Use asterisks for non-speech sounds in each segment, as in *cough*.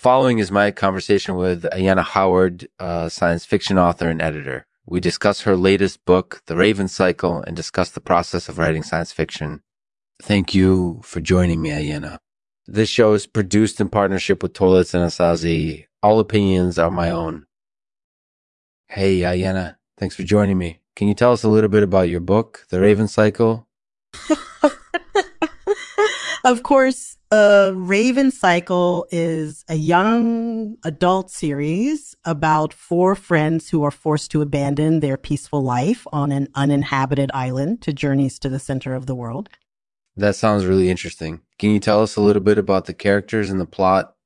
following is my conversation with Ayanna Howard, science fiction author and editor. We discuss her latest book, The Raven Cycle, and discuss the process of writing science fiction. Thank you for joining me, Ayanna. This show is produced in partnership with Toilets and Asazi. All opinions are my own. Hey, Ayanna, thanks for joining me. Can you tell us a little bit about your book, The Raven Cycle? *laughs* of course, uh, Raven Cycle is a young adult series about four friends who are forced to abandon their peaceful life on an uninhabited island to journeys to the center of the world. That sounds really interesting. Can you tell us a little bit about the characters and the plot?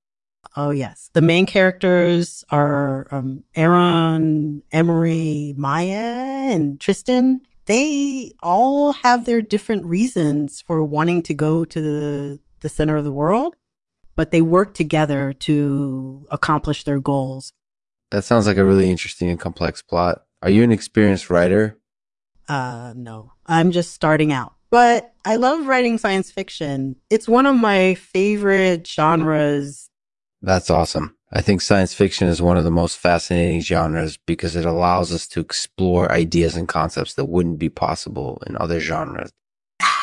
Oh, yes. The main characters are um, Aaron, Emery, Maya, and Tristan they all have their different reasons for wanting to go to the, the center of the world, but they work together to accomplish their goals. That sounds like a really interesting and complex plot. Are you an experienced writer? Uh, no, I'm just starting out, but I love writing science fiction. It's one of my favorite genres. That's awesome. I think science fiction is one of the most fascinating genres because it allows us to explore ideas and concepts that wouldn't be possible in other genres.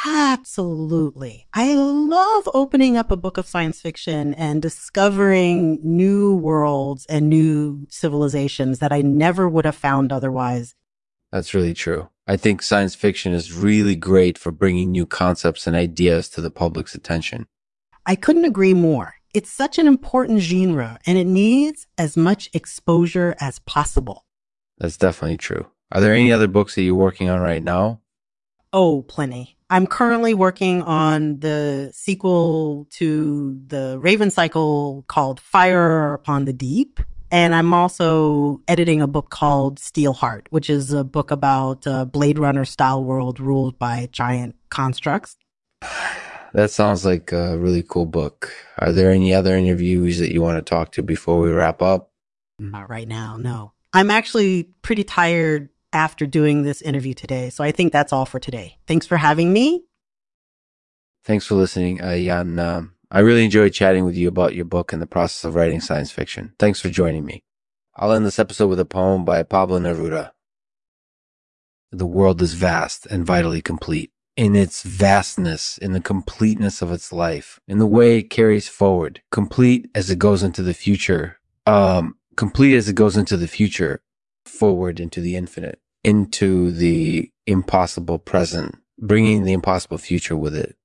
Absolutely. I love opening up a book of science fiction and discovering new worlds and new civilizations that I never would have found otherwise. That's really true. I think science fiction is really great for bringing new concepts and ideas to the public's attention. I couldn't agree more. It's such an important genre and it needs as much exposure as possible. That's definitely true. Are there any other books that you're working on right now? Oh, plenty. I'm currently working on the sequel to the Raven Cycle called Fire Upon the Deep. And I'm also editing a book called Steelheart, which is a book about a Blade Runner style world ruled by giant constructs. *sighs* *sighs* That sounds like a really cool book. Are there any other interviews that you want to talk to before we wrap up? Not right now, no. I'm actually pretty tired after doing this interview today, so I think that's all for today. Thanks for having me. Thanks for listening, uh, Jan. Um, I really enjoyed chatting with you about your book and the process of writing science fiction. Thanks for joining me. I'll end this episode with a poem by Pablo Neruda. The world is vast and vitally complete in its vastness, in the completeness of its life, in the way it carries forward, complete as it goes into the future, um, complete as it goes into the future, forward into the infinite, into the impossible present, bringing the impossible future with it.